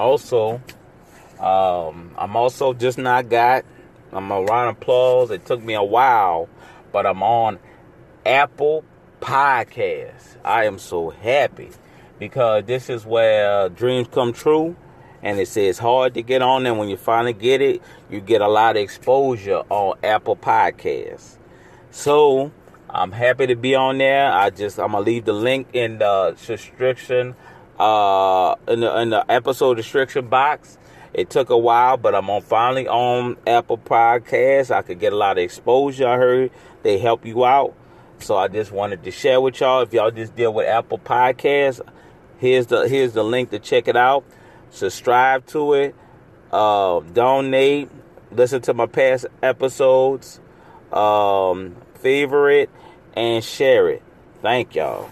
Also, um, I'm also just not got. I'm a round of applause. It took me a while, but I'm on Apple Podcasts. I am so happy because this is where dreams come true. And it says hard to get on, and when you finally get it, you get a lot of exposure on Apple Podcasts. So I'm happy to be on there. I just I'm gonna leave the link in the description, uh, in the in the episode description box. It took a while, but I'm on finally on Apple Podcasts. I could get a lot of exposure. I heard they help you out, so I just wanted to share with y'all. If y'all just deal with Apple Podcasts, here's the here's the link to check it out. Subscribe to it. Uh, donate. Listen to my past episodes. Um, favorite and share it. Thank y'all.